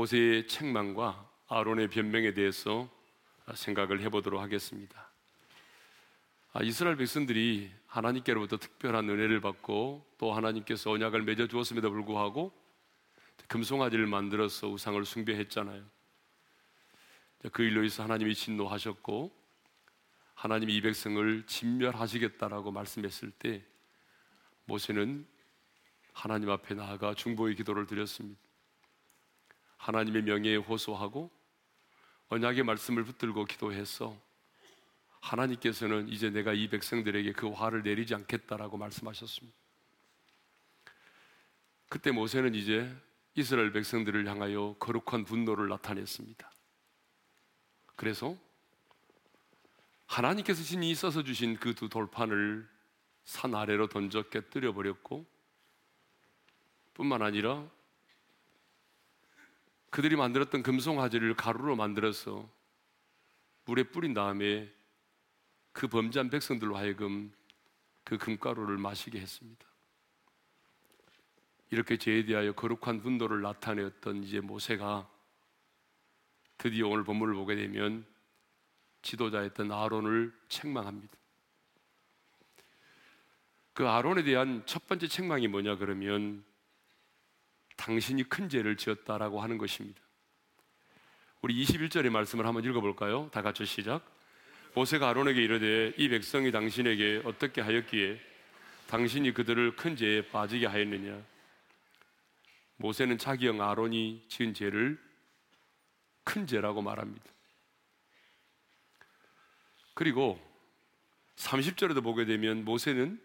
모세의 책망과 아론의 변명에 대해서 생각을 해보도록 하겠습니다. 아, 이스라엘 백성들이 하나님께로부터 특별한 은혜를 받고 또 하나님께서 언약을 맺어 주었음에도 불구하고 금송아지를 만들어서 우상을 숭배했잖아요. 그 일로 인해서 하나님이 진노하셨고 하나님이 이 백성을 진멸하시겠다라고 말씀했을 때 모세는 하나님 앞에 나아가 중보의 기도를 드렸습니다. 하나님의 명예에 호소하고 언약의 말씀을 붙들고 기도해서 하나님께서는 이제 내가 이 백성들에게 그 화를 내리지 않겠다라고 말씀하셨습니다. 그때 모세는 이제 이스라엘 백성들을 향하여 거룩한 분노를 나타냈습니다. 그래서 하나님께서 신이 써서 주신 그 두 돌판을 산 아래로 던져 깨뜨려 버렸고 뿐만 아니라 그들이 만들었던 금송화재를 가루로 만들어서 물에 뿌린 다음에 그 범죄한 백성들로 하여금 그 금가루를 마시게 했습니다. 이렇게 죄에 대하여 거룩한 분노를 나타내었던 이제 모세가 드디어 오늘 본문을 보게 되면 지도자였던 아론을 책망합니다. 그 아론에 대한 첫 번째 책망이 뭐냐 그러면 당신이 큰 죄를 지었다라고 하는 것입니다. 우리 21절의 말씀을 한번 읽어볼까요? 다 같이 시작. 모세가 아론에게 이르되 이 백성이 당신에게 어떻게 하였기에 당신이 그들을 큰 죄에 빠지게 하였느냐? 모세는 자기 형 아론이 지은 죄를 큰 죄라고 말합니다. 그리고 30절에도 보게 되면 모세는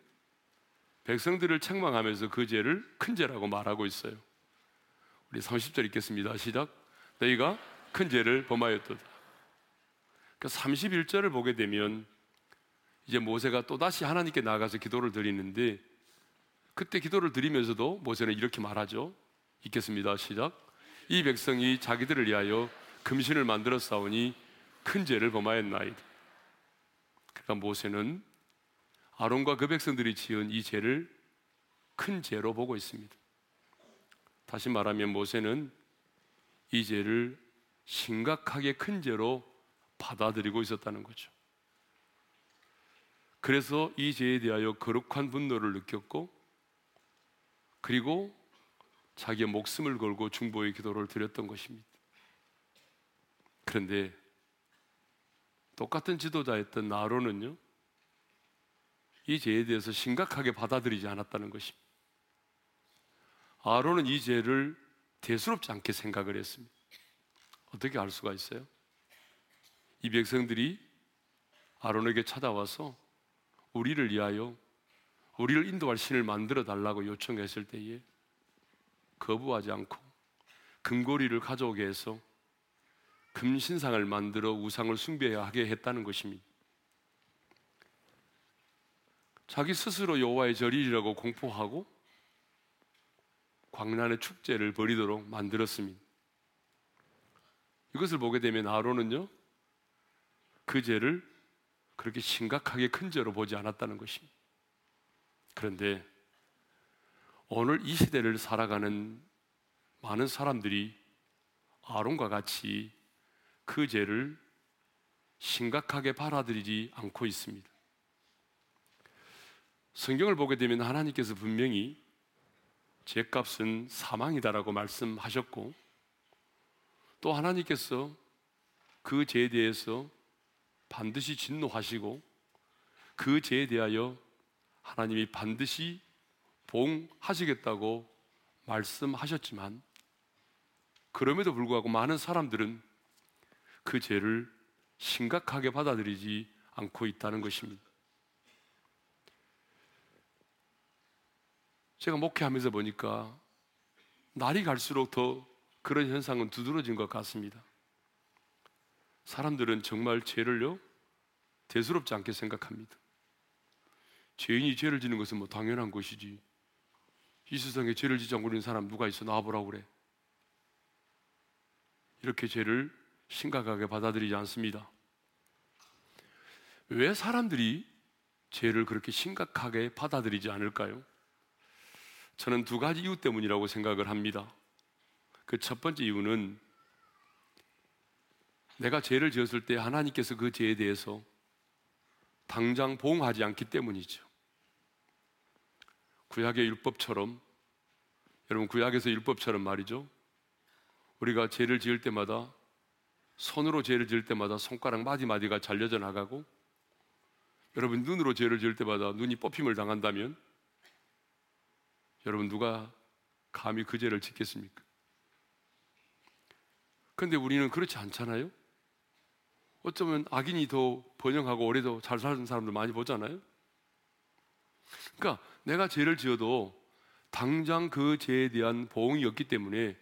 백성들을 책망하면서 그 죄를 큰 죄라고 말하고 있어요. 우리 30절 읽겠습니다. 시작. 너희가 큰 죄를 범하였도다. 그 31절을 보게 되면 이제 모세가 또다시 하나님께 나가서 기도를 드리는데 그때 기도를 드리면서도 모세는 이렇게 말하죠. 읽겠습니다. 시작. 이 백성이 자기들을 위하여 금신을 만들어 싸우니 큰 죄를 범하였나이다. 그러니까 모세는 아론과 그 백성들이 지은 이 죄를 큰 죄로 보고 있습니다. 다시 말하면 모세는 이 죄를 심각하게 큰 죄로 받아들이고 있었다는 거죠. 그래서 이 죄에 대하여 거룩한 분노를 느꼈고 그리고 자기의 목숨을 걸고 중보의 기도를 드렸던 것입니다. 그런데 똑같은 지도자였던 나로는요, 이 죄에 대해서 심각하게 받아들이지 않았다는 것입니다. 아론은 이 죄를 대수롭지 않게 생각을 했습니다. 어떻게 알 수가 있어요? 이 백성들이 아론에게 찾아와서 우리를 위하여 우리를 인도할 신을 만들어 달라고 요청했을 때에 거부하지 않고 금고리를 가져오게 해서 금신상을 만들어 우상을 숭배하게 했다는 것입니다. 자기 스스로 여호와의 절일이라고 공포하고 광란의 축제를 벌이도록 만들었습니다. 이것을 보게 되면 아론은요 그 죄를 그렇게 심각하게 큰 죄로 보지 않았다는 것입니다. 그런데 오늘 이 시대를 살아가는 많은 사람들이 아론과 같이 그 죄를 심각하게 받아들이지 않고 있습니다. 성경을 보게 되면 하나님께서 분명히 죄값은 사망이다라고 말씀하셨고 또 하나님께서 그 죄에 대해서 반드시 진노하시고 그 죄에 대하여 하나님이 반드시 봉하시겠다고 말씀하셨지만 그럼에도 불구하고 많은 사람들은 그 죄를 심각하게 받아들이지 않고 있다는 것입니다. 제가 목회하면서 보니까 날이 갈수록 더 그런 현상은 두드러진 것 같습니다. 사람들은 정말 죄를요, 대수롭지 않게 생각합니다. 죄인이 죄를 지는 것은 뭐 당연한 것이지. 이 세상에 죄를 지지 않고 있는 사람 누가 있어? 나와보라고 그래. 이렇게 죄를 심각하게 받아들이지 않습니다. 왜 사람들이 죄를 그렇게 심각하게 받아들이지 않을까요? 저는 두 가지 이유 때문이라고 생각을 합니다. 그 첫 번째 이유는 내가 죄를 지었을 때 하나님께서 그 죄에 대해서 당장 보응하지 않기 때문이죠. 구약의 율법처럼 여러분 구약에서 율법처럼 말이죠. 우리가 죄를 지을 때마다 손으로 죄를 지을 때마다 손가락 마디마디가 잘려져 나가고 여러분 눈으로 죄를 지을 때마다 눈이 뽑힘을 당한다면 여러분 누가 감히 그 죄를 짓겠습니까? 그런데 우리는 그렇지 않잖아요. 어쩌면 악인이 더 번영하고 오래도 잘 사는 사람들 많이 보잖아요. 그러니까 내가 죄를 지어도 당장 그 죄에 대한 보응이 없기 때문에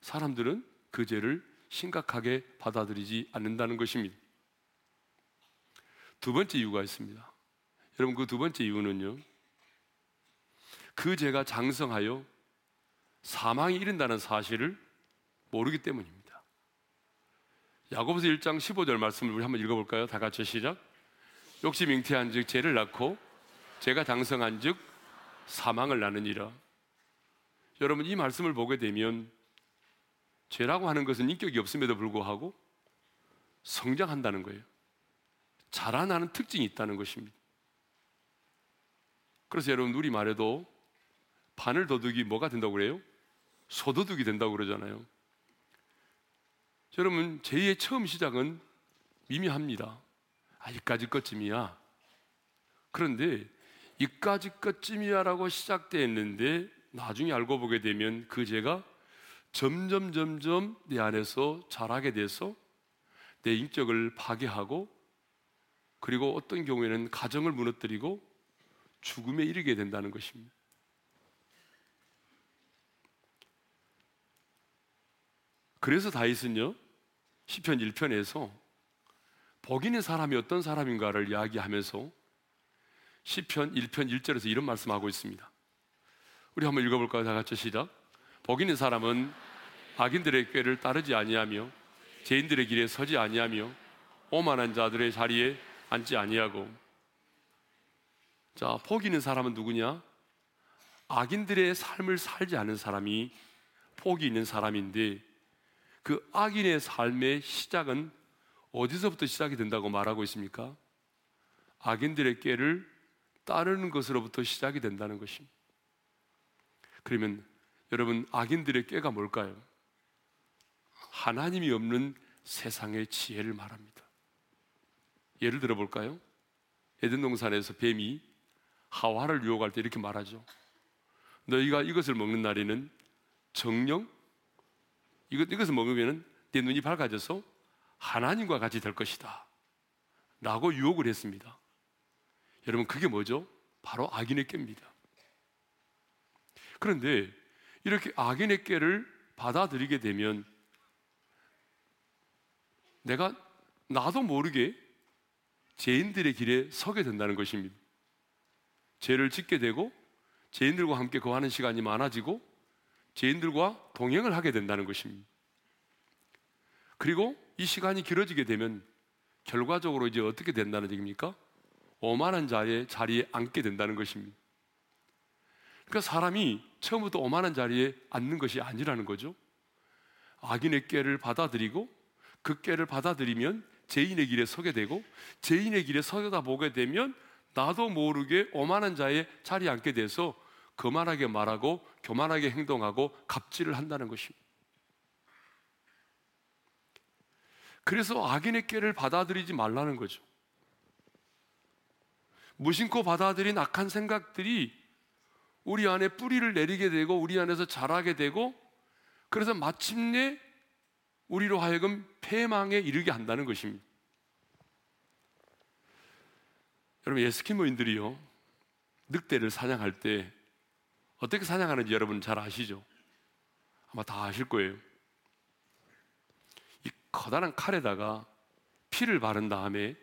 사람들은 그 죄를 심각하게 받아들이지 않는다는 것입니다. 두 번째 이유가 있습니다. 여러분 그 두 번째 이유는요. 그 죄가 장성하여 사망이 이른다는 사실을 모르기 때문입니다. 야고보서 1장 15절 말씀을 우리 한번 읽어볼까요? 다 같이 시작. 욕심 잉태한 즉 죄를 낳고 죄가 장성한 즉 사망을 낳느니라. 여러분 이 말씀을 보게 되면 죄라고 하는 것은 인격이 없음에도 불구하고 성장한다는 거예요. 자라나는 특징이 있다는 것입니다. 그래서 여러분 우리 말에도 바늘 도둑이 뭐가 된다고 그래요? 소도둑이 된다고 그러잖아요. 여러분 죄의 처음 시작은 미미합니다. 아 이까지 것쯤이야. 그런데 이까지 것쯤이야라고 시작되었는데 나중에 알고 보게 되면 그 죄가 점점 점점 내 안에서 자라게 돼서 내 인격을 파괴하고 그리고 어떤 경우에는 가정을 무너뜨리고 죽음에 이르게 된다는 것입니다. 그래서 다윗은요 시편 1편에서 복 있는 사람이 어떤 사람인가를 이야기하면서 시편 1편 1절에서 이런 말씀하고 있습니다. 우리 한번 읽어볼까요? 다 같이 시작. 복 있는 사람은 악인들의 꾀를 따르지 아니하며 죄인들의 길에 서지 아니하며 오만한 자들의 자리에 앉지 아니하고 자, 복 있는 사람은 누구냐? 악인들의 삶을 살지 않은 사람이 복이 있는 사람인데 그 악인의 삶의 시작은 어디서부터 시작이 된다고 말하고 있습니까? 악인들의 꾀를 따르는 것으로부터 시작이 된다는 것입니다. 그러면 여러분 악인들의 꾀가 뭘까요? 하나님이 없는 세상의 지혜를 말합니다. 예를 들어 볼까요? 에덴 동산에서 뱀이 하와를 유혹할 때 이렇게 말하죠. 너희가 이것을 먹는 날에는 정령 이것 이것을 먹으면은 내 눈이 밝아져서 하나님과 같이 될 것이다. 라고 유혹을 했습니다. 여러분 그게 뭐죠? 바로 악인의 꾀입니다. 그런데 이렇게 악인의 꾀를 받아들이게 되면 내가 나도 모르게 죄인들의 길에 서게 된다는 것입니다. 죄를 짓게 되고 죄인들과 함께 거하는 시간이 많아지고 죄인들과 동행을 하게 된다는 것입니다. 그리고 이 시간이 길어지게 되면 결과적으로 이제 어떻게 된다는 얘기입니까? 오만한 자리에, 자리에 앉게 된다는 것입니다. 그러니까 사람이 처음부터 오만한 자리에 앉는 것이 아니라는 거죠. 악인의 깨를 받아들이고 그 깨를 받아들이면 죄인의 길에 서게 되고 죄인의 길에 서다 보게 되면 나도 모르게 오만한 자의 자리에 앉게 돼서 거만하게 말하고 교만하게 행동하고 갑질을 한다는 것입니다. 그래서 악인의 깨를 받아들이지 말라는 거죠. 무심코 받아들인 악한 생각들이 우리 안에 뿌리를 내리게 되고 우리 안에서 자라게 되고 그래서 마침내 우리로 하여금 폐망에 이르게 한다는 것입니다. 여러분 에스키모인들이요 늑대를 사냥할 때 어떻게 사냥하는지 여러분 잘 아시죠? 아마 다 아실 거예요. 이 커다란 칼에다가 피를 바른 다음에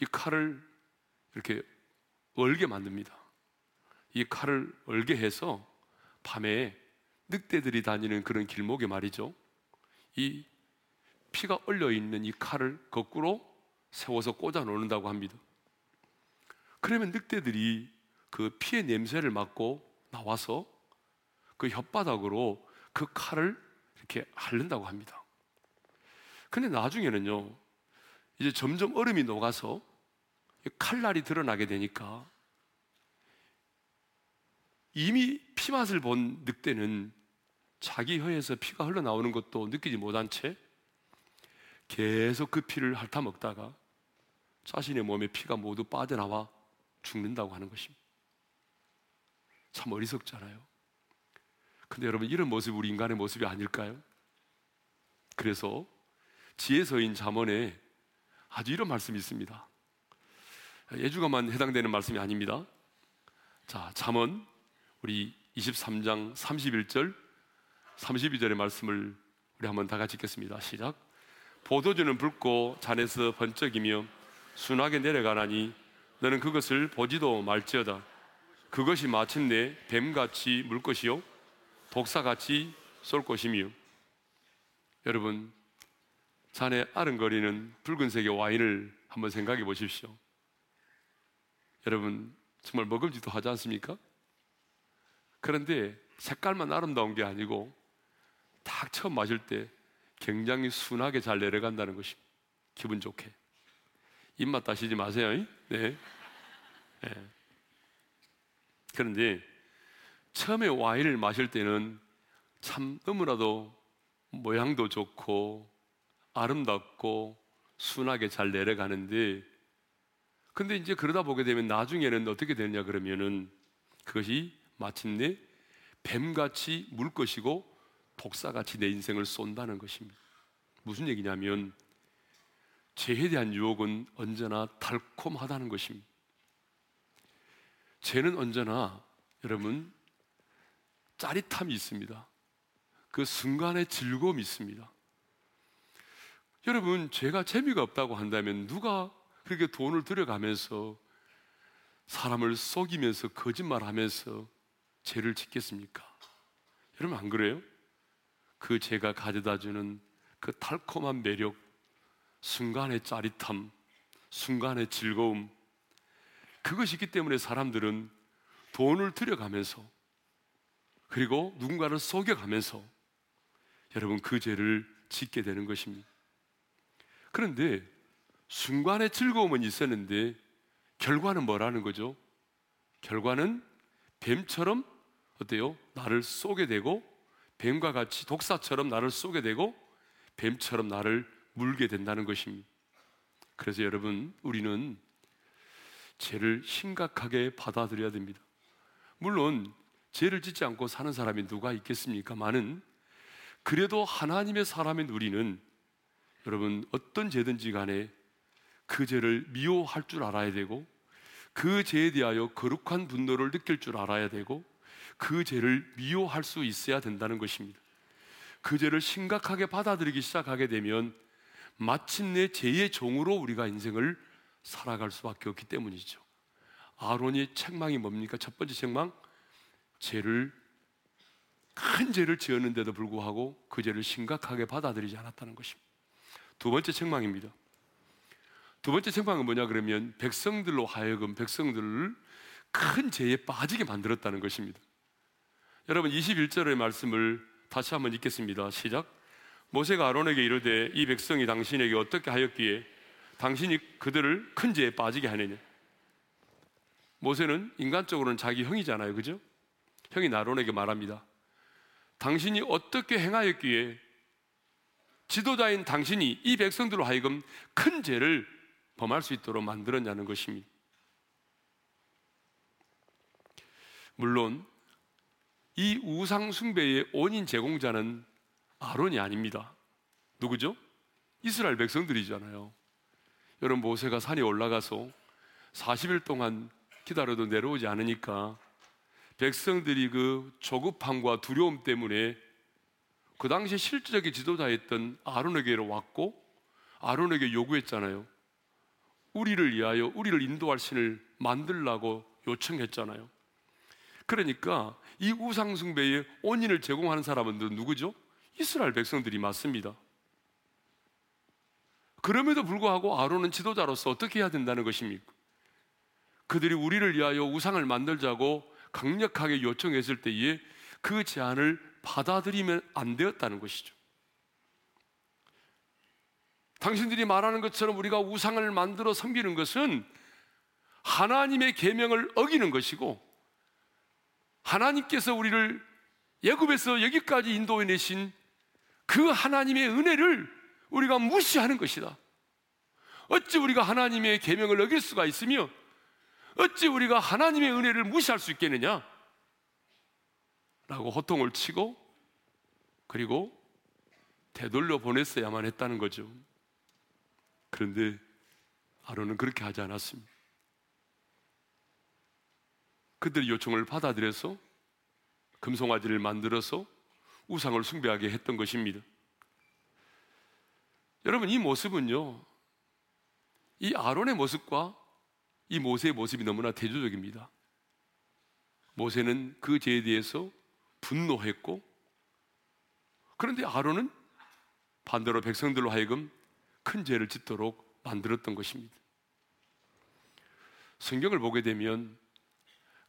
이 칼을 이렇게 얼게 만듭니다. 이 칼을 얼게 해서 밤에 늑대들이 다니는 그런 길목에 말이죠. 이 피가 얼려 있는 이 칼을 거꾸로 세워서 꽂아 놓는다고 합니다. 그러면 늑대들이 그 피의 냄새를 맡고 나와서 그 혓바닥으로 그 칼을 이렇게 핥는다고 합니다. 근데 나중에는요, 이제 점점 얼음이 녹아서 칼날이 드러나게 되니까 이미 피맛을 본 늑대는 자기 혀에서 피가 흘러나오는 것도 느끼지 못한 채 계속 그 피를 핥아먹다가 자신의 몸에 피가 모두 빠져나와 죽는다고 하는 것입니다. 참 어리석잖아요. 근데 여러분, 이런 모습이 우리 인간의 모습이 아닐까요? 그래서 지혜서인 잠언에 아주 이런 말씀이 있습니다. 예주가만 해당되는 말씀이 아닙니다. 자, 잠언 우리 23장 31절 32절의 말씀을 우리 한번 다 같이 읽겠습니다. 시작. 보도주는 붉고 잔에서 번쩍이며 순하게 내려가나니 너는 그것을 보지도 말지어다. 그것이 마침내 뱀같이 물 것이요 독사같이 쏠 것이며 여러분 잔에 아른거리는 붉은색의 와인을 한번 생각해 보십시오. 여러분 정말 먹을지도 하지 않습니까? 그런데 색깔만 아름다운 게 아니고 딱 처음 마실 때 굉장히 순하게 잘 내려간다는 것이 기분 좋게 입맛 다시지 마세요. 네. 네. 그런데 처음에 와인을 마실 때는 참 너무나도 모양도 좋고 아름답고 순하게 잘 내려가는데 근데 이제 그러다 보게 되면 나중에는 어떻게 되느냐 그러면은 그것이 마침내 뱀같이 물 것이고 독사같이 내 인생을 쏜다는 것입니다. 무슨 얘기냐면 죄에 대한 유혹은 언제나 달콤하다는 것입니다. 죄는 언제나 여러분 짜릿함이 있습니다. 그 순간의 즐거움이 있습니다. 여러분, 죄가 재미가 없다고 한다면 누가 그렇게 돈을 들여가면서 사람을 속이면서 거짓말 하면서 죄를 짓겠습니까? 여러분 안 그래요? 그 죄가 가져다 주는 그 달콤한 매력, 순간의 짜릿함, 순간의 즐거움, 그것이 있기 때문에 사람들은 돈을 들여가면서 그리고 누군가를 속여가면서 여러분 그 죄를 짓게 되는 것입니다. 그런데 순간의 즐거움은 있었는데 결과는 뭐라는 거죠? 결과는 뱀처럼 어때요? 나를 쏘게 되고 뱀과 같이 독사처럼 나를 쏘게 되고 뱀처럼 나를 물게 된다는 것입니다. 그래서 여러분, 우리는 죄를 심각하게 받아들여야 됩니다. 물론 죄를 짓지 않고 사는 사람이 누가 있겠습니까? 많은 그래도 하나님의 사람인 우리는 여러분 어떤 죄든지 간에 그 죄를 미워할 줄 알아야 되고 그 죄에 대하여 거룩한 분노를 느낄 줄 알아야 되고 그 죄를 미워할 수 있어야 된다는 것입니다. 그 죄를 심각하게 받아들이기 시작하게 되면 마침내 죄의 종으로 우리가 인생을 살아갈 수밖에 없기 때문이죠. 아론의 책망이 뭡니까? 첫 번째 책망, 죄를 큰 죄를 지었는데도 불구하고 그 죄를 심각하게 받아들이지 않았다는 것입니다. 두 번째 책망입니다. 두 번째 책망은 뭐냐 그러면 백성들로 하여금 백성들을 큰 죄에 빠지게 만들었다는 것입니다. 여러분 21절의 말씀을 다시 한번 읽겠습니다. 시작. 모세가 아론에게 이르되 이 백성이 당신에게 어떻게 하였기에 당신이 그들을 큰 죄에 빠지게 하느냐. 모세는 인간적으로는 자기 형이잖아요. 그죠? 형이 아론에게 말합니다. 당신이 어떻게 행하였기에 지도자인 당신이 이 백성들로 하여금 큰 죄를 범할 수 있도록 만들었냐는 것입니다. 물론 이 우상 숭배의 원인 제공자는 아론이 아닙니다. 누구죠? 이스라엘 백성들이잖아요. 여러분 모세가 산에 올라가서 40일 동안 기다려도 내려오지 않으니까 백성들이 그 조급함과 두려움 때문에 그 당시 실질적인 지도자였던 아론에게로 왔고 아론에게 요구했잖아요. 우리를 위하여 우리를 인도할 신을 만들라고 요청했잖아요. 그러니까 이 우상숭배의 원인을 제공하는 사람은 누구죠? 이스라엘 백성들이 맞습니다. 그럼에도 불구하고 아론은 지도자로서 어떻게 해야 된다는 것입니까? 그들이 우리를 위하여 우상을 만들자고 강력하게 요청했을 때에 그 제안을 받아들이면 안 되었다는 것이죠. 당신들이 말하는 것처럼 우리가 우상을 만들어 섬기는 것은 하나님의 계명을 어기는 것이고 하나님께서 우리를 예굽에서 여기까지 인도해 내신 그 하나님의 은혜를 우리가 무시하는 것이다. 어찌 우리가 하나님의 계명을 어길 수가 있으며 어찌 우리가 하나님의 은혜를 무시할 수 있겠느냐? 라고 호통을 치고 그리고 되돌려 보냈어야만 했다는 거죠. 그런데 아론은 그렇게 하지 않았습니다. 그들의 요청을 받아들여서 금송아지를 만들어서 우상을 숭배하게 했던 것입니다. 여러분, 이 모습은요, 이 아론의 모습과 이 모세의 모습이 너무나 대조적입니다. 모세는 그 죄에 대해서 분노했고, 그런데 아론은 반대로 백성들로 하여금 큰 죄를 짓도록 만들었던 것입니다. 성경을 보게 되면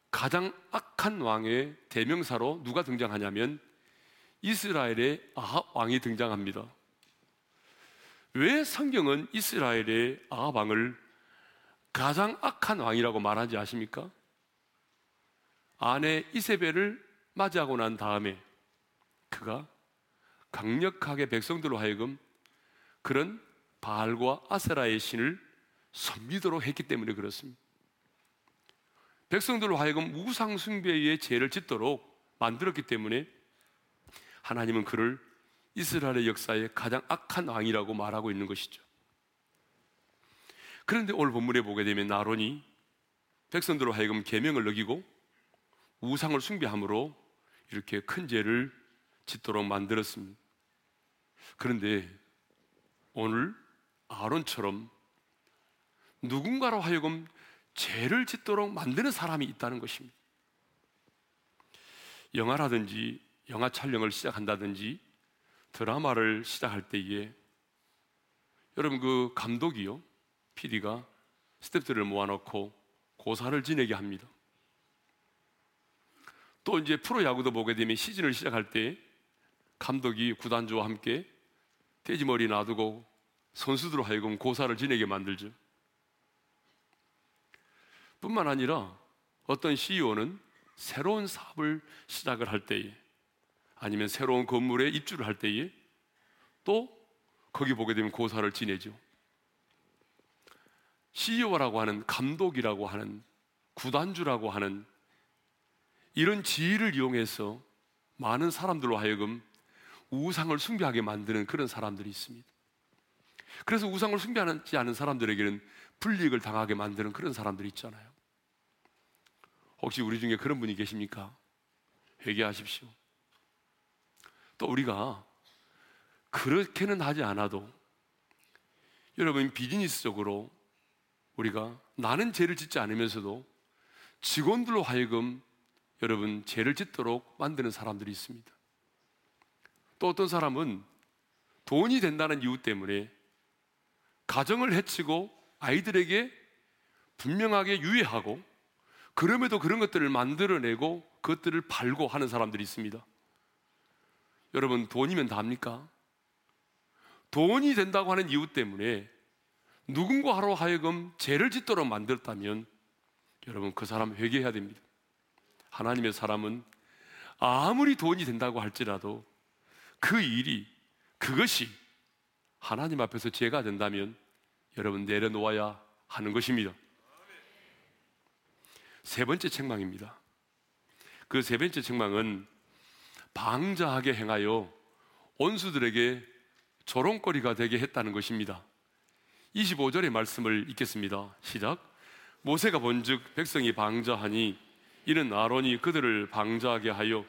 가장 악한 왕의 대명사로 누가 등장하냐면 이스라엘의 아합 왕이 등장합니다. 왜 성경은 이스라엘의 아합 왕을 가장 악한 왕이라고 말하지 아십니까? 아내 이세벨을 맞이하고 난 다음에 그가 강력하게 백성들로 하여금 그런 바알과 아세라의 신을 섬기도록 했기 때문에 그렇습니다. 백성들로 하여금 우상 숭배의 죄를 짓도록 만들었기 때문에 하나님은 그를 이스라엘의 역사의 가장 악한 왕이라고 말하고 있는 것이죠. 그런데 오늘 본문에 보게 되면 나론이 백성들로 하여금 계명을 어기고 우상을 숭배함으로 이렇게 큰 죄를 짓도록 만들었습니다. 그런데 오늘 아론처럼 누군가로 하여금 죄를 짓도록 만드는 사람이 있다는 것입니다. 영화라든지 영화 촬영을 시작한다든지 드라마를 시작할 때에 여러분 그 감독이요 PD가 스탭들을 모아놓고 고사를 지내게 합니다. 또 이제 프로야구도 보게 되면 시즌을 시작할 때 감독이 구단주와 함께 돼지머리 놔두고 선수들로 하여금 고사를 지내게 만들죠. 뿐만 아니라 어떤 CEO는 새로운 사업을 시작을 할 때에 아니면 새로운 건물에 입주를 할 때에 또 거기 보게 되면 고사를 지내죠. CEO라고 하는 감독이라고 하는 구단주라고 하는 이런 지위를 이용해서 많은 사람들로 하여금 우상을 숭배하게 만드는 그런 사람들이 있습니다. 그래서 우상을 숭배하지 않은 사람들에게는 불이익을 당하게 만드는 그런 사람들이 있잖아요. 혹시 우리 중에 그런 분이 계십니까? 회개하십시오. 또 우리가 그렇게는 하지 않아도 여러분 비즈니스적으로 우리가 나는 죄를 짓지 않으면서도 직원들로 하여금 여러분 죄를 짓도록 만드는 사람들이 있습니다. 또 어떤 사람은 돈이 된다는 이유 때문에 가정을 해치고 아이들에게 분명하게 유해하고 그럼에도 그런 것들을 만들어내고 그것들을 팔고 하는 사람들이 있습니다. 여러분, 돈이면 답니까? 돈이 된다고 하는 이유 때문에 누군가 하러 하여금 죄를 짓도록 만들었다면 여러분, 그 사람 회개해야 됩니다. 하나님의 사람은 아무리 돈이 된다고 할지라도 그 일이, 그것이 하나님 앞에서 죄가 된다면 여러분 내려놓아야 하는 것입니다. 세 번째 책망입니다. 그 세 번째 책망은 방자하게 행하여 원수들에게 조롱거리가 되게 했다는 것입니다. 25절의 말씀을 읽겠습니다. 시작. 모세가 본즉 백성이 방자하니 이는 아론이 그들을 방자하게 하여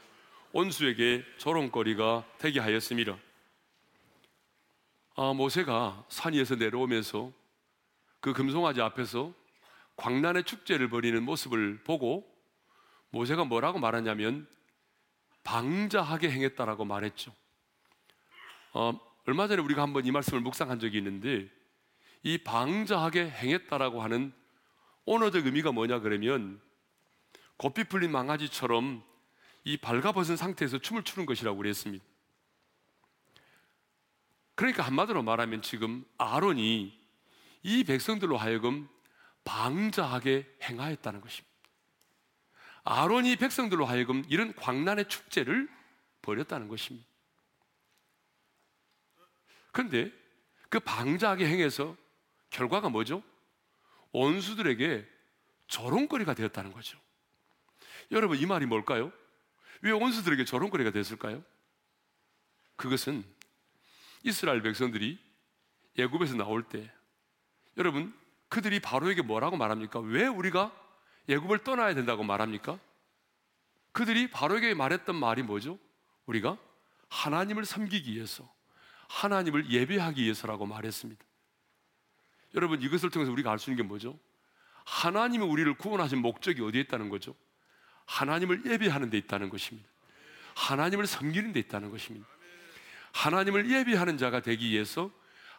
원수에게 조롱거리가 되게 하였습니다. 아, 모세가 산 위에서 내려오면서 그 금송아지 앞에서 광란의 축제를 벌이는 모습을 보고 모세가 뭐라고 말하냐면 방자하게 행했다라고 말했죠. 어, 얼마 전에 우리가 한번 이 말씀을 묵상한 적이 있는데 이 방자하게 행했다라고 하는 언어적 의미가 뭐냐 그러면 고삐 풀린 망아지처럼 이 발가벗은 상태에서 춤을 추는 것이라고 그랬습니다. 그러니까 한마디로 말하면 지금 아론이 이 백성들로 하여금 방자하게 행하였다는 것입니다. 아론이 백성들로 하여금 이런 광란의 축제를 벌였다는 것입니다. 그런데 그 방자하게 행해서 결과가 뭐죠? 원수들에게 조롱거리가 되었다는 거죠. 여러분, 이 말이 뭘까요? 왜 원수들에게 조롱거리가 됐을까요? 그것은 이스라엘 백성들이 예굽에서 나올 때 여러분 그들이 바로에게 뭐라고 말합니까? 왜 우리가 예굽을 떠나야 된다고 말합니까? 그들이 바로에게 말했던 말이 뭐죠? 우리가 하나님을 섬기기 위해서 하나님을 예배하기 위해서라고 말했습니다. 여러분 이것을 통해서 우리가 알 수 있는 게 뭐죠? 하나님이 우리를 구원하신 목적이 어디에 있다는 거죠? 하나님을 예배하는 데 있다는 것입니다. 하나님을 섬기는 데 있다는 것입니다. 하나님을 예배하는 자가 되기 위해서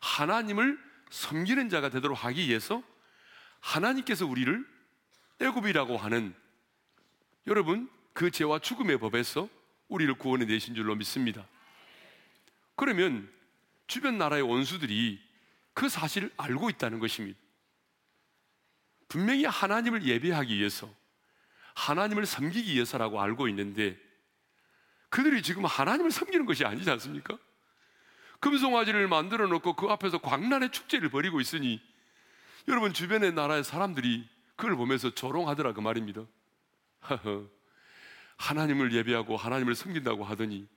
하나님을 섬기는 자가 되도록 하기 위해서 하나님께서 우리를 애굽이라고 하는 여러분 그 죄와 죽음의 법에서 우리를 구원해 내신 줄로 믿습니다. 그러면 주변 나라의 원수들이 그 사실을 알고 있다는 것입니다. 분명히 하나님을 예배하기 위해서 하나님을 섬기기 위해서라고 알고 있는데 그들이 지금 하나님을 섬기는 것이 아니지 않습니까? 금송아지를 만들어 놓고 그 앞에서 광란의 축제를 벌이고 있으니 여러분 주변의 나라의 사람들이 그걸 보면서 조롱하더라 그 말입니다. 하나님을 예배하고 하나님을 섬긴다고 하더니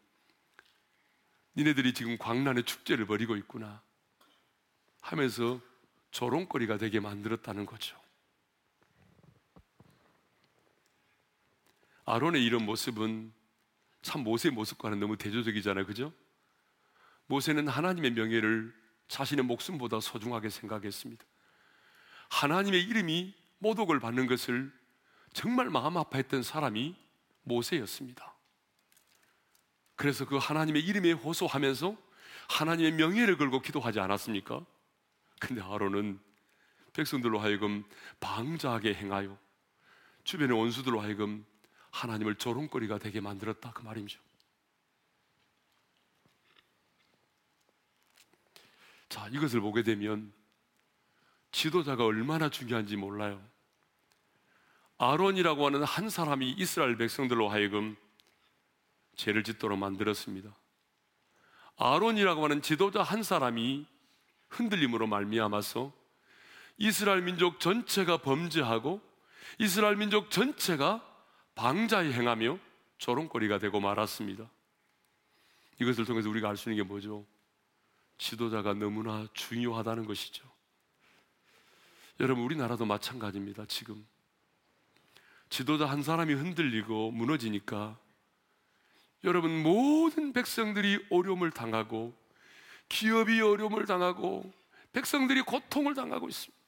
니네들이 지금 광란의 축제를 벌이고 있구나 하면서 조롱거리가 되게 만들었다는 거죠. 아론의 이런 모습은 참 모세의 모습과는 너무 대조적이잖아요. 그죠? 모세는 하나님의 명예를 자신의 목숨보다 소중하게 생각했습니다. 하나님의 이름이 모독을 받는 것을 정말 마음 아파했던 사람이 모세였습니다. 그래서 그 하나님의 이름에 호소하면서 하나님의 명예를 걸고 기도하지 않았습니까? 근데 아론은 백성들로 하여금 방자하게 행하여 주변의 원수들로 하여금 하나님을 조롱거리가 되게 만들었다 그 말이죠. 자, 이것을 보게 되면 지도자가 얼마나 중요한지 몰라요. 아론이라고 하는 한 사람이 이스라엘 백성들로 하여금 죄를 짓도록 만들었습니다. 아론이라고 하는 지도자 한 사람이 흔들림으로 말미암아서 이스라엘 민족 전체가 범죄하고 이스라엘 민족 전체가 방자에 행하며 조롱거리가 되고 말았습니다. 이것을 통해서 우리가 알 수 있는 게 뭐죠? 지도자가 너무나 중요하다는 것이죠. 여러분, 우리나라도 마찬가지입니다, 지금. 지도자 한 사람이 흔들리고 무너지니까 여러분, 모든 백성들이 어려움을 당하고 기업이 어려움을 당하고 백성들이 고통을 당하고 있습니다.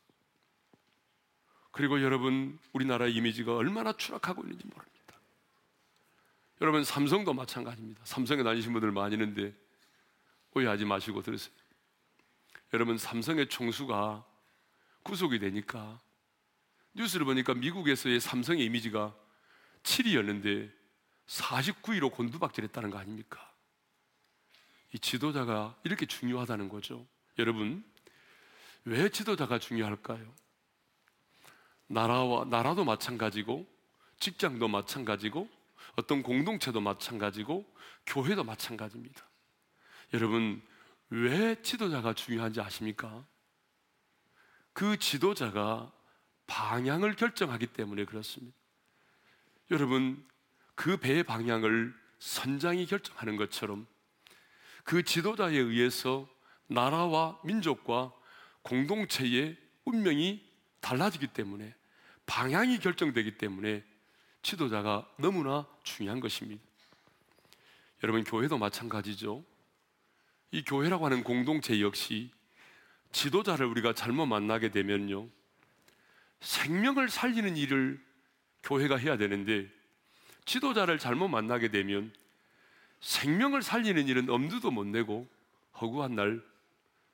그리고 여러분, 우리나라의 이미지가 얼마나 추락하고 있는지 모릅니다. 여러분, 삼성도 마찬가지입니다. 삼성에 다니신 분들 많이 있는데 오해하지 마시고 들으세요. 여러분, 삼성의 총수가 구속이 되니까 뉴스를 보니까 미국에서의 삼성의 이미지가 7위였는데 49위로 곤두박질했다는 거 아닙니까? 이 지도자가 이렇게 중요하다는 거죠. 여러분, 왜 지도자가 중요할까요? 나라와 나라도 마찬가지고 직장도 마찬가지고 어떤 공동체도 마찬가지고 교회도 마찬가지입니다. 여러분, 왜 지도자가 중요한지 아십니까? 그 지도자가 방향을 결정하기 때문에 그렇습니다. 여러분, 그 배의 방향을 선장이 결정하는 것처럼 그 지도자에 의해서 나라와 민족과 공동체의 운명이 달라지기 때문에 방향이 결정되기 때문에 지도자가 너무나 중요한 것입니다. 여러분, 교회도 마찬가지죠. 이 교회라고 하는 공동체 역시 지도자를 우리가 잘못 만나게 되면요. 생명을 살리는 일을 교회가 해야 되는데 지도자를 잘못 만나게 되면 생명을 살리는 일은 엄두도 못 내고 허구한 날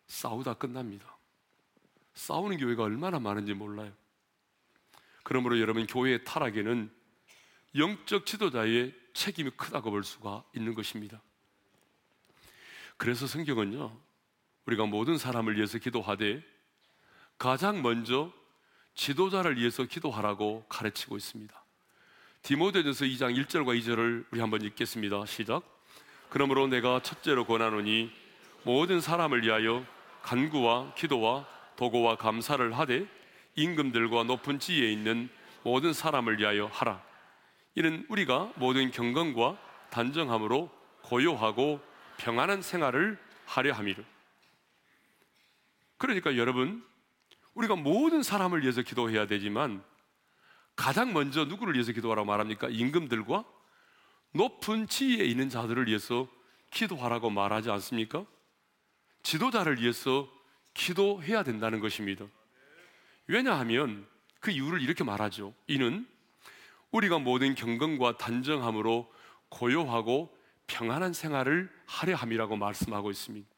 싸우다 끝납니다. 싸우는 교회가 얼마나 많은지 몰라요. 그러므로 여러분 교회의 타락에는 영적 지도자의 책임이 크다고 볼 수가 있는 것입니다. 그래서 성경은요, 우리가 모든 사람을 위해서 기도하되 가장 먼저 지도자를 위해서 기도하라고 가르치고 있습니다. 디모데전서 2장 1절과 2절을 우리 한번 읽겠습니다. 시작. 그러므로 내가 첫째로 권하노니 모든 사람을 위하여 간구와 기도와 도고와 감사를 하되 임금들과 높은 지위에 있는 모든 사람을 위하여 하라. 이는 우리가 모든 경건과 단정함으로 고요하고 평안한 생활을 하려 함이를. 그러니까 여러분, 우리가 모든 사람을 위해서 기도해야 되지만 가장 먼저 누구를 위해서 기도하라고 말합니까? 임금들과 높은 지위에 있는 자들을 위해서 기도하라고 말하지 않습니까? 지도자를 위해서 기도해야 된다는 것입니다. 왜냐하면 그 이유를 이렇게 말하죠. 이는 우리가 모든 경건과 단정함으로 고요하고 평안한 생활을 하려 함이라고 말씀하고 있습니다.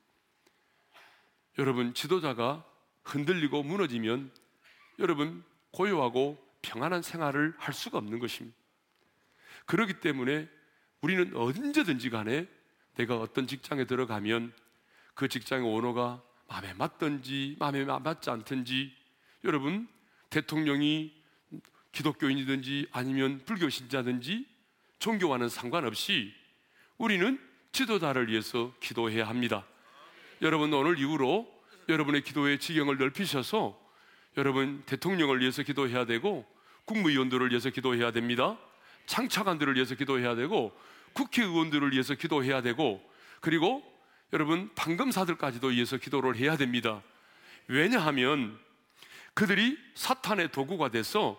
여러분, 지도자가 흔들리고 무너지면 여러분, 고요하고 평안한 생활을 할 수가 없는 것입니다. 그렇기 때문에 우리는 언제든지 간에 내가 어떤 직장에 들어가면 그 직장의 오너가 마음에 맞든지 마음에 맞지 않든지 여러분 대통령이 기독교인이든지 아니면 불교 신자든지 종교와는 상관없이 우리는 지도자를 위해서 기도해야 합니다. 여러분 오늘 이후로 여러분의 기도의 지경을 넓히셔서 여러분 대통령을 위해서 기도해야 되고 국무위원들을 위해서 기도해야 됩니다. 창차관들을 위해서 기도해야 되고 국회의원들을 위해서 기도해야 되고 그리고 여러분 방금사들까지도 위해서 기도를 해야 됩니다. 왜냐하면 그들이 사탄의 도구가 돼서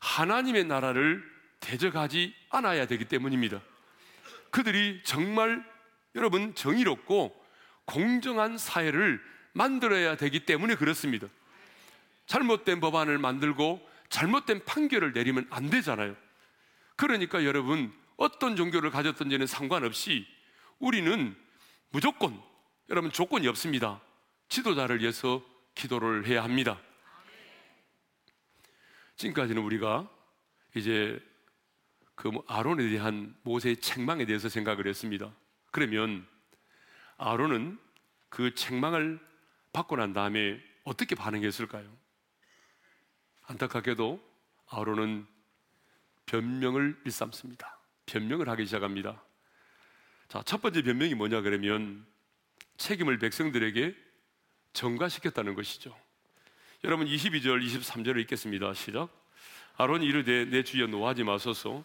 하나님의 나라를 대적하지 않아야 되기 때문입니다. 그들이 정말 여러분 정의롭고 공정한 사회를 만들어야 되기 때문에 그렇습니다. 잘못된 법안을 만들고 잘못된 판결을 내리면 안 되잖아요. 그러니까 여러분 어떤 종교를 가졌던지는 상관없이 우리는 무조건 여러분 조건이 없습니다. 지도자를 위해서 기도를 해야 합니다. 지금까지는 우리가 이제 그뭐 아론에 대한 모세의 책망에 대해서 생각을 했습니다. 그러면 아론은 그 책망을 받고 난 다음에 어떻게 반응했을까요? 안타깝게도 아론은 변명을 일삼습니다. 변명을 하기 시작합니다. 자, 첫 번째 변명이 뭐냐 그러면 책임을 백성들에게 전가시켰다는 것이죠. 여러분 22절, 23절을 읽겠습니다. 시작. 아론이 이르되 내 주여 노하지 마소서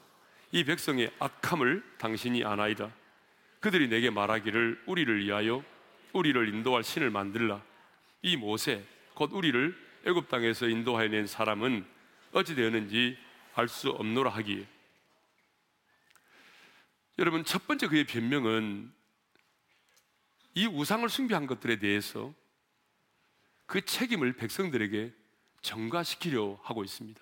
이 백성의 악함을 당신이 아나이다. 그들이 내게 말하기를 우리를 위하여 우리를 인도할 신을 만들라. 이 모세 곧 우리를 애굽 땅에서 인도하여 낸 사람은 어찌 되었는지 알 수 없노라 하기에 여러분 첫 번째 그의 변명은 이 우상을 숭배한 것들에 대해서 그 책임을 백성들에게 전가시키려 하고 있습니다.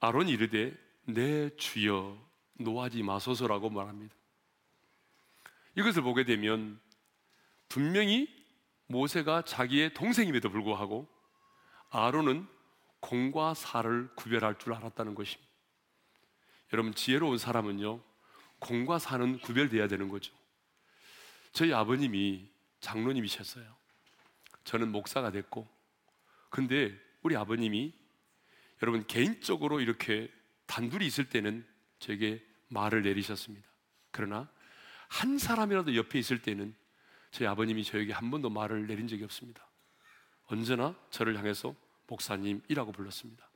아론이 이르되 내 주여 노하지 마소서라고 말합니다. 이것을 보게 되면 분명히 모세가 자기의 동생임에도 불구하고 아론은 공과 사를 구별할 줄 알았다는 것입니다. 여러분 지혜로운 사람은요 공과 사는 구별돼야 되는 거죠. 저희 아버님이 장로님이셨어요. 저는 목사가 됐고, 근데 우리 아버님이 여러분 개인적으로 이렇게 단둘이 있을 때는 저에게 말을 내리셨습니다. 그러나 한 사람이라도 옆에 있을 때는 저희 아버님이 저에게 한 번도 말을 내린 적이 없습니다. 언제나 저를 향해서 목사님이라고 불렀습니다.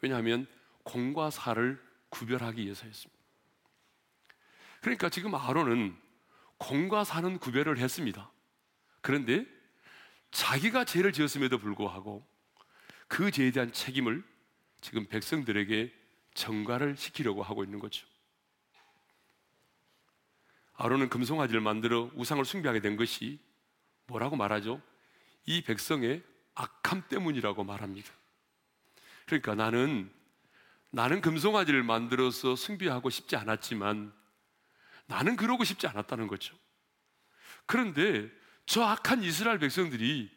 왜냐하면 공과 사를 구별하기 위해서였습니다. 그러니까 지금 아론은 공과 사는 구별을 했습니다. 그런데 자기가 죄를 지었음에도 불구하고 그 죄에 대한 책임을 지금 백성들에게 전가를 시키려고 하고 있는 거죠. 아론은 금송아지를 만들어 우상을 숭배하게 된 것이 뭐라고 말하죠? 이 백성의 악함 때문이라고 말합니다. 그러니까 나는 나는 금송아지를 만들어서 숭배하고 싶지 않았지만 나는 그러고 싶지 않았다는 거죠. 그런데 저 악한 이스라엘 백성들이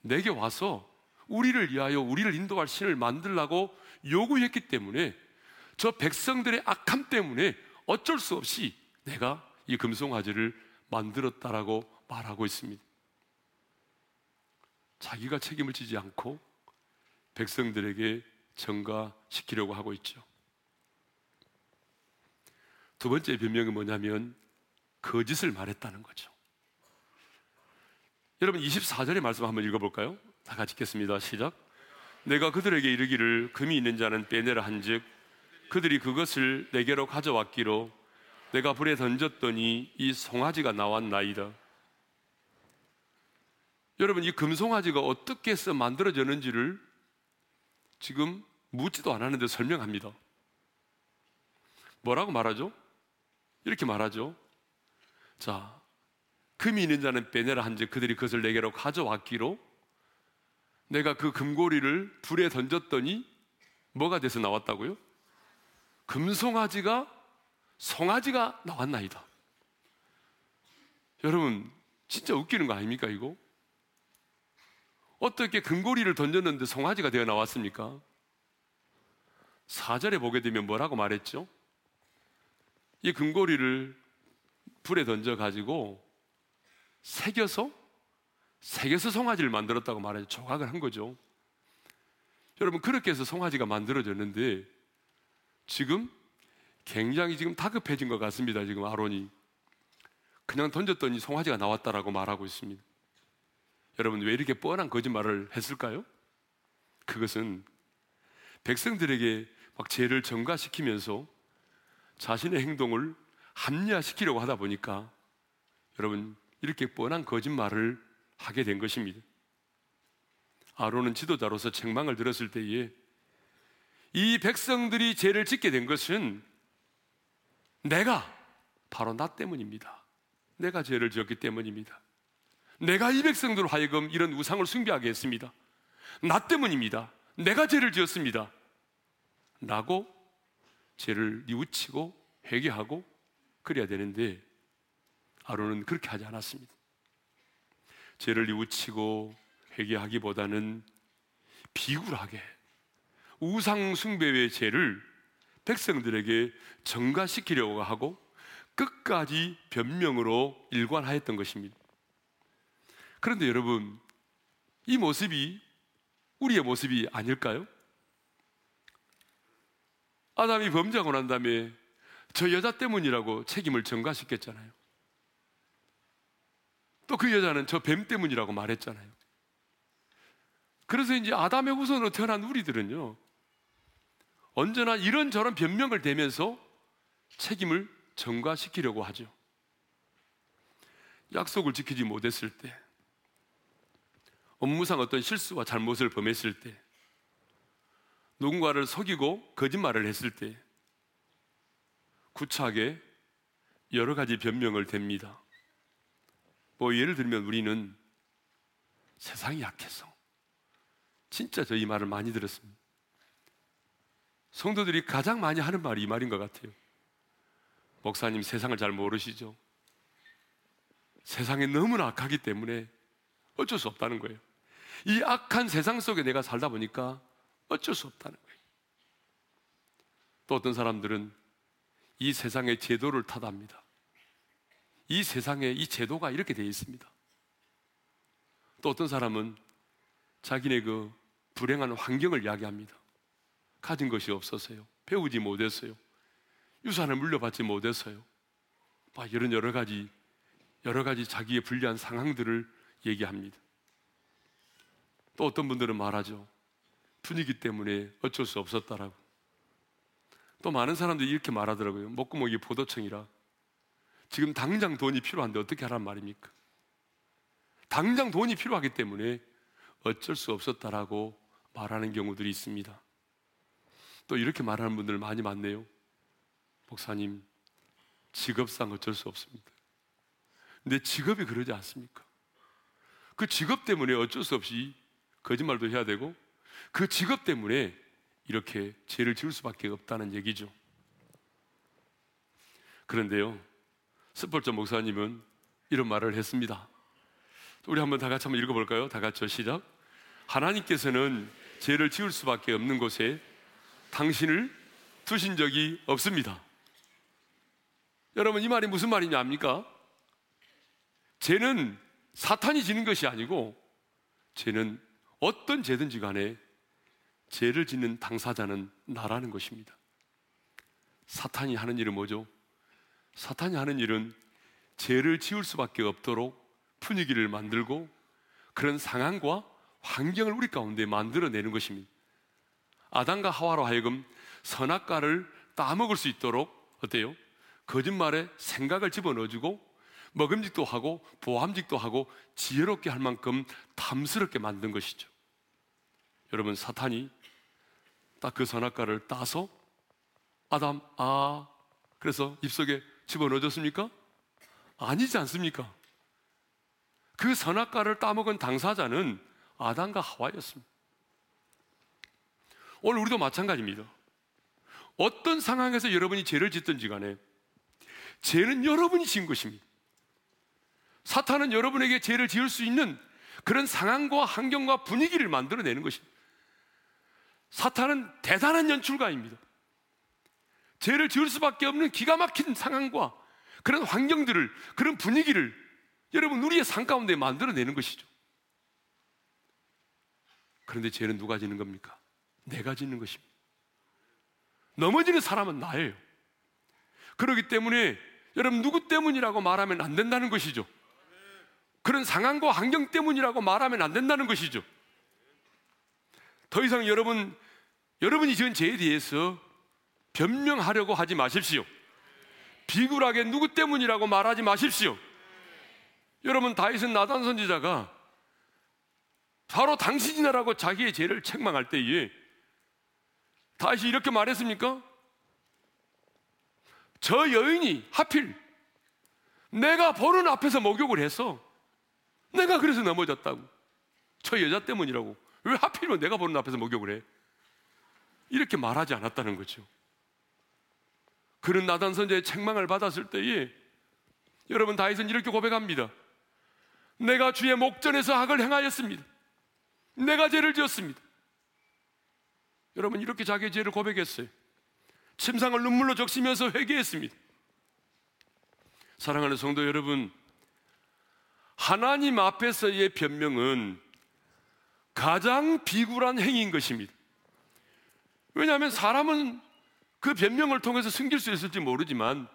내게 와서 우리를 위하여 우리를 인도할 신을 만들라고 요구했기 때문에 저 백성들의 악함 때문에 어쩔 수 없이 내가 이 금송아지를 만들었다라고 말하고 있습니다. 자기가 책임을 지지 않고 백성들에게 전가시키려고 하고 있죠. 두 번째 변명이 뭐냐면 거짓을 말했다는 거죠. 여러분 24절의 말씀 한번 읽어볼까요? 다 같이 읽겠습니다. 시작. 내가 그들에게 이르기를 금이 있는 자는 빼내라 한즉 그들이 그것을 내게로 가져왔기로 내가 불에 던졌더니 이 송아지가 나왔나이다. 여러분 이 금송아지가 어떻게 해서 만들어졌는지를 지금 묻지도 않았는데 설명합니다. 뭐라고 말하죠? 이렇게 말하죠. 자, 금이 있는 자는 빼내라 한즉 그들이 그것을 내게로 가져왔기로 내가 그 금고리를 불에 던졌더니 뭐가 돼서 나왔다고요? 금송아지가 송아지가 나왔나이다. 여러분, 진짜 웃기는 거 아닙니까, 이거? 어떻게 금고리를 던졌는데 송아지가 되어 나왔습니까? 사절에 보게 되면 뭐라고 말했죠? 이 금고리를 불에 던져 가지고 새겨서 새겨서 송아지를 만들었다고 말해서 조각을 한 거죠. 여러분 그렇게 해서 송아지가 만들어졌는데 지금 굉장히 지금 다급해진 것 같습니다. 지금 아론이 그냥 던졌더니 송아지가 나왔다라고 말하고 있습니다. 여러분 왜 이렇게 뻔한 거짓말을 했을까요? 그것은 백성들에게 막 죄를 전가시키면서 자신의 행동을 합리화시키려고 하다 보니까 여러분 이렇게 뻔한 거짓말을 하게 된 것입니다. 아론은 지도자로서 책망을 들었을 때에 이 백성들이 죄를 짓게 된 것은 내가 바로 나 때문입니다. 내가 죄를 지었기 때문입니다. 내가 이 백성들 하여금 이런 우상을 숭배하게 했습니다. 나 때문입니다. 내가 죄를 지었습니다. 라고 죄를 뉘우치고 회개하고 그래야 되는데 아론은 그렇게 하지 않았습니다. 죄를 뉘우치고 회개하기보다는 비굴하게 우상 숭배의 죄를 백성들에게 전가시키려고 하고 끝까지 변명으로 일관하였던 것입니다. 그런데 여러분, 이 모습이 우리의 모습이 아닐까요? 아담이 범죄하고 난 다음에 저 여자 때문이라고 책임을 전가시켰잖아요. 또 그 여자는 저 뱀 때문이라고 말했잖아요. 그래서 이제 아담의 후손으로 태어난 우리들은요, 언제나 이런저런 변명을 대면서 책임을 전가시키려고 하죠. 약속을 지키지 못했을 때, 업무상 어떤 실수와 잘못을 범했을 때, 누군가를 속이고 거짓말을 했을 때, 구차하게 여러 가지 변명을 댑니다. 뭐 예를 들면 우리는 세상이 약해서 진짜 저이 말을 많이 들었습니다. 성도들이 가장 많이 하는 말이 이 말인 것 같아요. 목사님 세상을 잘 모르시죠? 세상이 너무나 악하기 때문에 어쩔 수 없다는 거예요. 이 악한 세상 속에 내가 살다 보니까 어쩔 수 없다는 거예요. 또 어떤 사람들은 이 세상의 제도를 탓합니다. 이 세상에 이 제도가 이렇게 되어 있습니다. 또 어떤 사람은 자기네 그 불행한 환경을 이야기합니다. 가진 것이 없어서요. 배우지 못했어요. 유산을 물려받지 못했어요. 막 이런 여러 가지, 여러 가지 자기의 불리한 상황들을 얘기합니다. 또 어떤 분들은 말하죠. 분위기 때문에 어쩔 수 없었다라고. 또 많은 사람들이 이렇게 말하더라고요. 목구멍이 포도청이라. 지금 당장 돈이 필요한데 어떻게 하란 말입니까? 당장 돈이 필요하기 때문에 어쩔 수 없었다라고 말하는 경우들이 있습니다. 또 이렇게 말하는 분들 많이 많네요. 목사님, 직업상 어쩔 수 없습니다. 근데 직업이 그러지 않습니까? 그 직업 때문에 어쩔 수 없이 거짓말도 해야 되고 그 직업 때문에 이렇게 죄를 지을 수밖에 없다는 얘기죠. 그런데요, 스폴저 목사님은 이런 말을 했습니다. 우리 한번 다 같이 한번 읽어볼까요? 다 같이 시작. 하나님께서는 죄를 지을 수밖에 없는 곳에 당신을 두신 적이 없습니다. 여러분 이 말이 무슨 말이냐 합니까? 죄는 사탄이 지는 것이 아니고 죄는 어떤 죄든지 간에 죄를 짓는 당사자는 나라는 것입니다. 사탄이 하는 일은 뭐죠? 사탄이 하는 일은 죄를 지을 수밖에 없도록 분위기를 만들고 그런 상황과 환경을 우리 가운데 만들어내는 것입니다. 아담과 하와로 하여금 선악과를 따먹을 수 있도록 어때요? 거짓말에 생각을 집어넣어주고 먹음직도 하고 보함직도 하고 지혜롭게 할 만큼 탐스럽게 만든 것이죠. 여러분 사탄이 딱 그 선악과를 따서 아담 아 그래서 입속에 집어넣어줬습니까? 아니지 않습니까? 그 선악과를 따먹은 당사자는 아담과 하와였습니다. 오늘 우리도 마찬가지입니다. 어떤 상황에서 여러분이 죄를 짓든지 간에 죄는 여러분이 지은 것입니다. 사탄은 여러분에게 죄를 지을 수 있는 그런 상황과 환경과 분위기를 만들어내는 것입니다. 사탄은 대단한 연출가입니다. 죄를 지을 수밖에 없는 기가 막힌 상황과 그런 환경들을, 그런 분위기를 여러분 우리의 삶 가운데 만들어내는 것이죠. 그런데 죄는 누가 지는 겁니까? 내가 짓는 것입니다. 넘어지는 사람은 나예요. 그렇기 때문에 여러분 누구 때문이라고 말하면 안 된다는 것이죠. 그런 상황과 환경 때문이라고 말하면 안 된다는 것이죠. 더 이상 여러분, 여러분이 지은 죄에 대해서 변명하려고 하지 마십시오. 비굴하게 누구 때문이라고 말하지 마십시오. 여러분, 다윗은 나단 선지자가 바로 당신이라고 자기의 죄를 책망할 때에 다윗이 이렇게 말했습니까? 저 여인이 하필 내가 보는 앞에서 목욕을 해서 내가 그래서 넘어졌다고. 저 여자 때문이라고. 왜 하필이면 내가 보는 앞에서 목욕을 해? 이렇게 말하지 않았다는 거죠. 그런 나단 선자의 책망을 받았을 때에 여러분 다윗은 이렇게 고백합니다. 내가 주의 목전에서 악을 행하였습니다. 내가 죄를 지었습니다. 여러분 이렇게 자기의 죄를 고백했어요. 침상을 눈물로 적시면서 회개했습니다. 사랑하는 성도 여러분, 하나님 앞에서의 변명은 가장 비굴한 행위인 것입니다. 왜냐하면 사람은 그 변명을 통해서 숨길 수 있을지 모르지만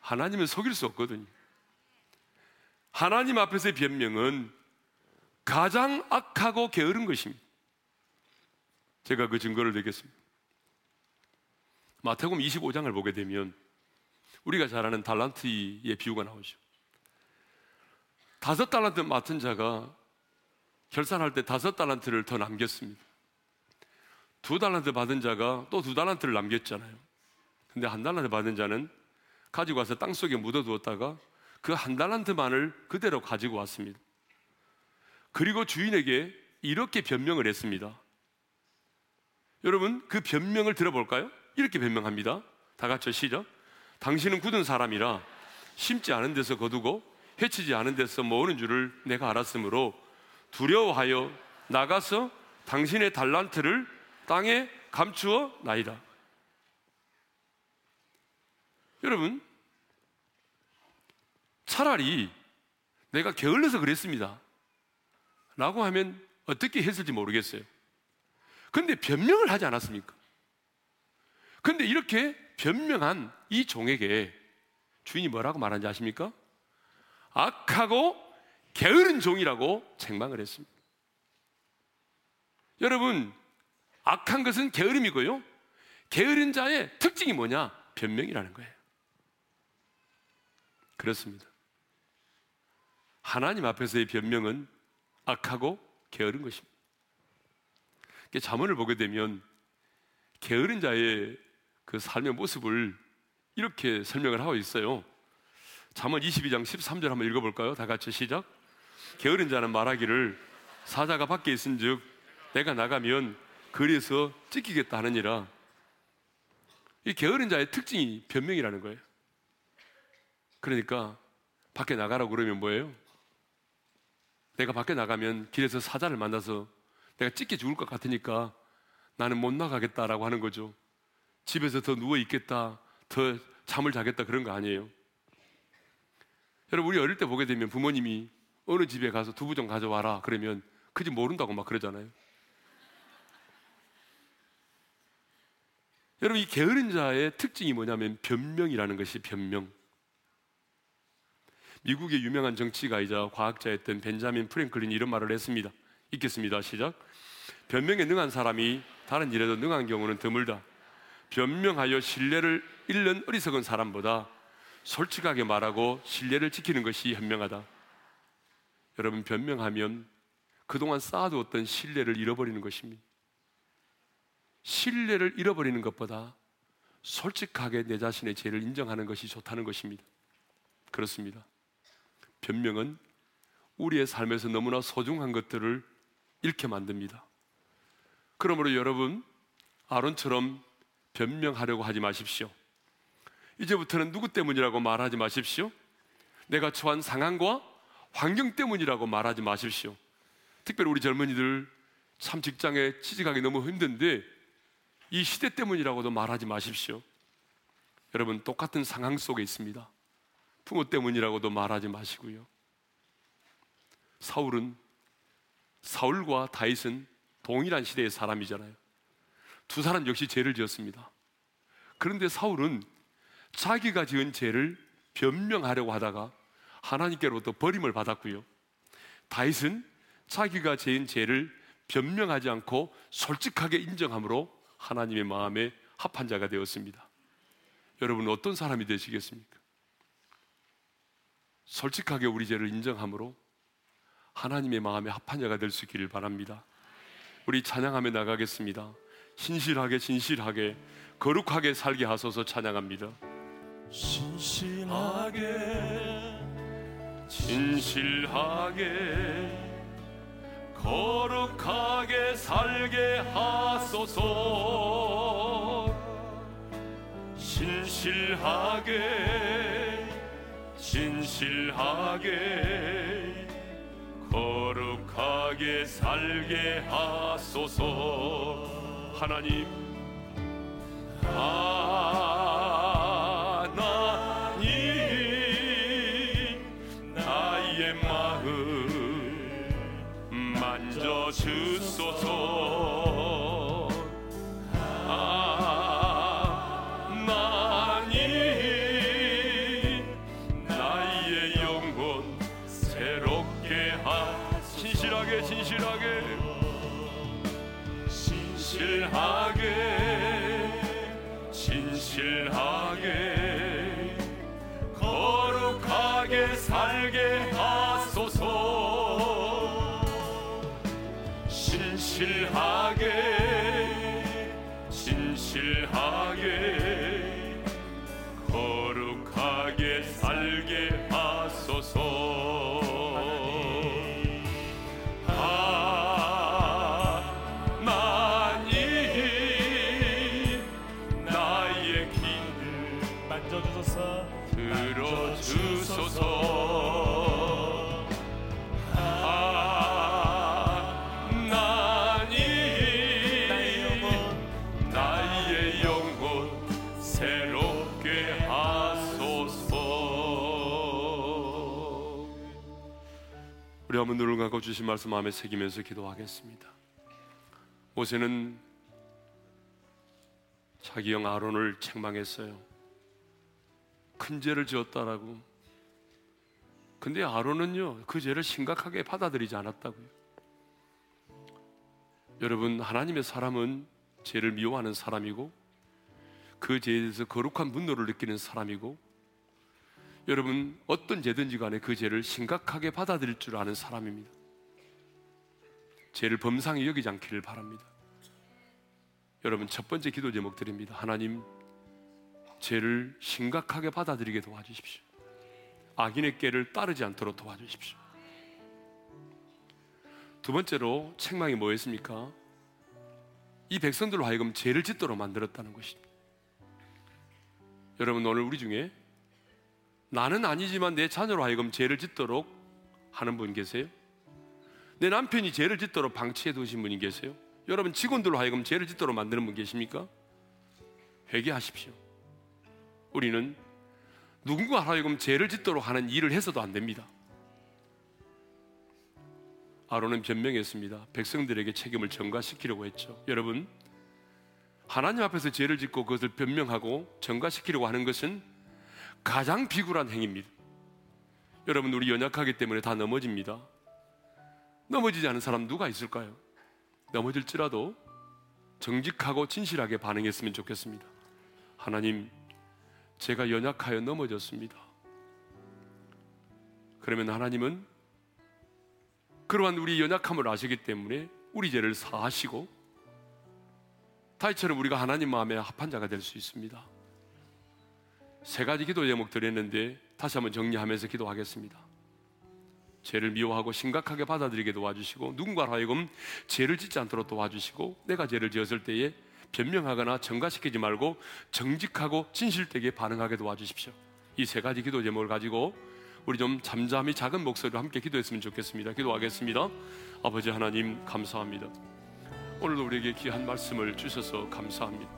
하나님은 속일 수 없거든요. 하나님 앞에서의 변명은 가장 악하고 게으른 것입니다. 제가 그 증거를 드리겠습니다. 마태복음 25장을 보게 되면 우리가 잘 아는 달란트의 비유가 나오죠. 다섯 달란트 맡은 자가 결산할 때 다섯 달란트를 더 남겼습니다. 두 달란트 받은 자가 또 두 달란트를 남겼잖아요. 근데 한 달란트 받은 자는 가지고 와서 땅 속에 묻어두었다가 그 한 달란트만을 그대로 가지고 왔습니다. 그리고 주인에게 이렇게 변명을 했습니다. 여러분, 그 변명을 들어볼까요? 이렇게 변명합니다. 다 같이 시작. 당신은 굳은 사람이라 심지 않은 데서 거두고 해치지 않은 데서 모으는 줄을 내가 알았으므로 두려워하여 나가서 당신의 달란트를 땅에 감추어 나이다. 여러분, 차라리 내가 게을러서 그랬습니다. 라고 하면 어떻게 했을지 모르겠어요. 근데 변명을 하지 않았습니까? 근데 이렇게 변명한 이 종에게 주인이 뭐라고 말한지 아십니까? 악하고 게으른 종이라고 책망을 했습니다. 여러분, 악한 것은 게으름이고요. 게으른 자의 특징이 뭐냐? 변명이라는 거예요. 그렇습니다. 하나님 앞에서의 변명은 악하고 게으른 것입니다. 자문을 보게 되면 게으른 자의 그 삶의 모습을 이렇게 설명을 하고 있어요. 잠언 22장 13절 한번 읽어볼까요? 다 같이 시작. 게으른 자는 말하기를 사자가 밖에 있은즉 내가 나가면 거리에서 찢기겠다 하느니라. 이 게으른 자의 특징이 변명이라는 거예요. 그러니까 밖에 나가라고 그러면 뭐예요? 내가 밖에 나가면 길에서 사자를 만나서 내가 찢겨 죽을 것 같으니까 나는 못 나가겠다라고 하는 거죠. 집에서 더 누워 있겠다, 더 잠을 자겠다 그런 거 아니에요. 여러분 우리 어릴 때 보게 되면 부모님이 어느 집에 가서 두부 좀 가져와라 그러면 그지 모른다고 막 그러잖아요. 여러분 이 게으른 자의 특징이 뭐냐면 변명이라는 것이 변명. 미국의 유명한 정치가이자 과학자였던 벤자민 프랭클린이 이런 말을 했습니다. 읽겠습니다. 시작. 변명에 능한 사람이 다른 일에도 능한 경우는 드물다. 변명하여 신뢰를 잃는 어리석은 사람보다 솔직하게 말하고 신뢰를 지키는 것이 현명하다. 여러분 변명하면 그동안 쌓아두었던 신뢰를 잃어버리는 것입니다. 신뢰를 잃어버리는 것보다 솔직하게 내 자신의 죄를 인정하는 것이 좋다는 것입니다. 그렇습니다. 변명은 우리의 삶에서 너무나 소중한 것들을 잃게 만듭니다. 그러므로 여러분, 아론처럼 변명하려고 하지 마십시오. 이제부터는 누구 때문이라고 말하지 마십시오. 내가 처한 상황과 환경 때문이라고 말하지 마십시오. 특별히 우리 젊은이들 참 직장에 취직하기 너무 힘든데 이 시대 때문이라고도 말하지 마십시오. 여러분 똑같은 상황 속에 있습니다. 부모 때문이라고도 말하지 마시고요. 사울은 사울과 다윗은 동일한 시대의 사람이잖아요. 두 사람 역시 죄를 지었습니다. 그런데 사울은 자기가 지은 죄를 변명하려고 하다가 하나님께로부터 버림을 받았고요. 다윗은 자기가 지은 죄를 변명하지 않고 솔직하게 인정함으로 하나님의 마음에 합한 자가 되었습니다. 여러분 어떤 사람이 되시겠습니까? 솔직하게 우리 죄를 인정함으로 하나님의 마음에 합한 자가 될 수 있기를 바랍니다. 우리 찬양하며 나가겠습니다. 신실하게 진실하게 거룩하게 살게 하소서 찬양합니다. 신실하게 진실하게 거룩하게 살게 하소서 신실하게 진실하게 거룩하게 살게 하소서. 하나님 하 한번 눈을 감고 주신 말씀 마음에 새기면서 기도하겠습니다 모세는 자기 형 아론을 책망했어요 큰 죄를 지었다라고. 근데 아론은요, 그 죄를 심각하게 받아들이지 않았다고요. 여러분, 하나님의 사람은 죄를 미워하는 사람이고, 그 죄에 대해서 거룩한 분노를 느끼는 사람이고, 여러분, 어떤 죄든지 간에 그 죄를 심각하게 받아들일 줄 아는 사람입니다. 죄를 범상히 여기지 않기를 바랍니다. 여러분, 첫 번째 기도 제목 드립니다. 하나님, 죄를 심각하게 받아들이게 도와주십시오. 악인의 깨를 따르지 않도록 도와주십시오. 두 번째로 책망이 뭐였습니까? 이 백성들로 하여금 죄를 짓도록 만들었다는 것입니다. 여러분 오늘 우리 중에 나는 아니지만 내 자녀로 하여금 죄를 짓도록 하는 분 계세요? 내 남편이 죄를 짓도록 방치해 두신 분이 계세요? 여러분 직원들로 하여금 죄를 짓도록 만드는 분 계십니까? 회개하십시오. 우리는 누군가 하여금 죄를 짓도록 하는 일을 해서도 안 됩니다. 아론은 변명했습니다. 백성들에게 책임을 전가시키려고 했죠. 여러분, 하나님 앞에서 죄를 짓고 그것을 변명하고 전가시키려고 하는 것은 가장 비굴한 행위입니다. 여러분, 우리 연약하기 때문에 다 넘어집니다. 넘어지지 않은 사람 누가 있을까요? 넘어질지라도 정직하고 진실하게 반응했으면 좋겠습니다. 하나님, 제가 연약하여 넘어졌습니다. 그러면 하나님은 그러한 우리 연약함을 아시기 때문에 우리 죄를 사하시고 다이처럼 우리가 하나님 마음에 합한 자가 될 수 있습니다. 세 가지 기도 제목 드렸는데 다시 한번 정리하면서 기도하겠습니다. 죄를 미워하고 심각하게 받아들이게 도와주시고 누군가 하여금 죄를 짓지 않도록 도와주시고 내가 죄를 지었을 때에 변명하거나 정가시키지 말고 정직하고 진실되게 반응하게 도와주십시오. 이 세 가지 기도 제목을 가지고 우리 좀 잠잠히 작은 목소리로 함께 기도했으면 좋겠습니다. 기도하겠습니다. 아버지 하나님 감사합니다. 오늘도 우리에게 귀한 말씀을 주셔서 감사합니다.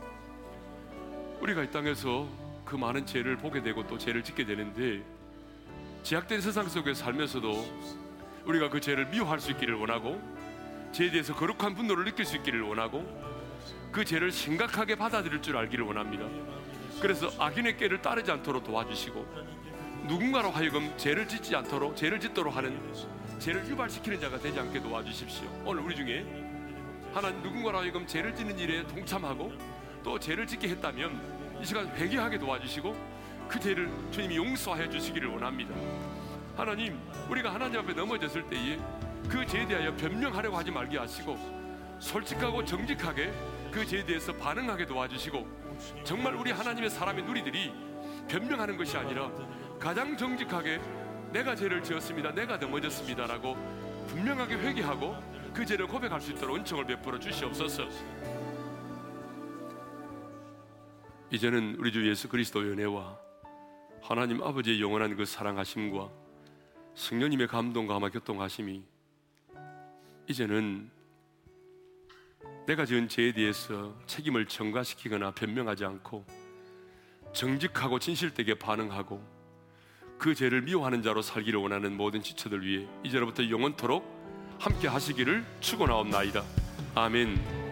우리가 이 땅에서 그 많은 죄를 보게 되고 또 죄를 짓게 되는데 제약된 세상 속에 살면서도 우리가 그 죄를 미워할 수 있기를 원하고 죄에 대해서 거룩한 분노를 느낄 수 있기를 원하고 그 죄를 심각하게 받아들일 줄 알기를 원합니다. 그래서 악인의 깨를 따르지 않도록 도와주시고 누군가로 하여금 죄를 짓지 않도록 죄를 짓도록 하는 죄를 유발시키는 자가 되지 않게 도와주십시오. 오늘 우리 중에 하나님 누군가로 하여금 죄를 짓는 일에 동참하고 또 죄를 짓게 했다면 이 시간 회개하게 도와주시고 그 죄를 주님이 용서해 주시기를 원합니다. 하나님, 우리가 하나님 앞에 넘어졌을 때에 그 죄에 대하여 변명하려고 하지 말게 하시고 솔직하고 정직하게 그 죄에 대해서 반응하게 도와주시고 정말 우리 하나님의 사람의 누리들이 변명하는 것이 아니라 가장 정직하게 내가 죄를 지었습니다. 내가 넘어졌습니다라고 분명하게 회개하고 그 죄를 고백할 수 있도록 은총을 베풀어 주시옵소서. 이제는 우리 주 예수 그리스도의 은혜와 하나님 아버지의 영원한 그 사랑하심과 성령님의 감동과 아마 교통하심이 이제는 내가 지은 죄에 대해서 책임을 전가시키거나 변명하지 않고 정직하고 진실되게 반응하고 그 죄를 미워하는 자로 살기를 원하는 모든 지체들 위해 이제로부터 영원토록 함께 하시기를 축원하옵나이다. 아멘.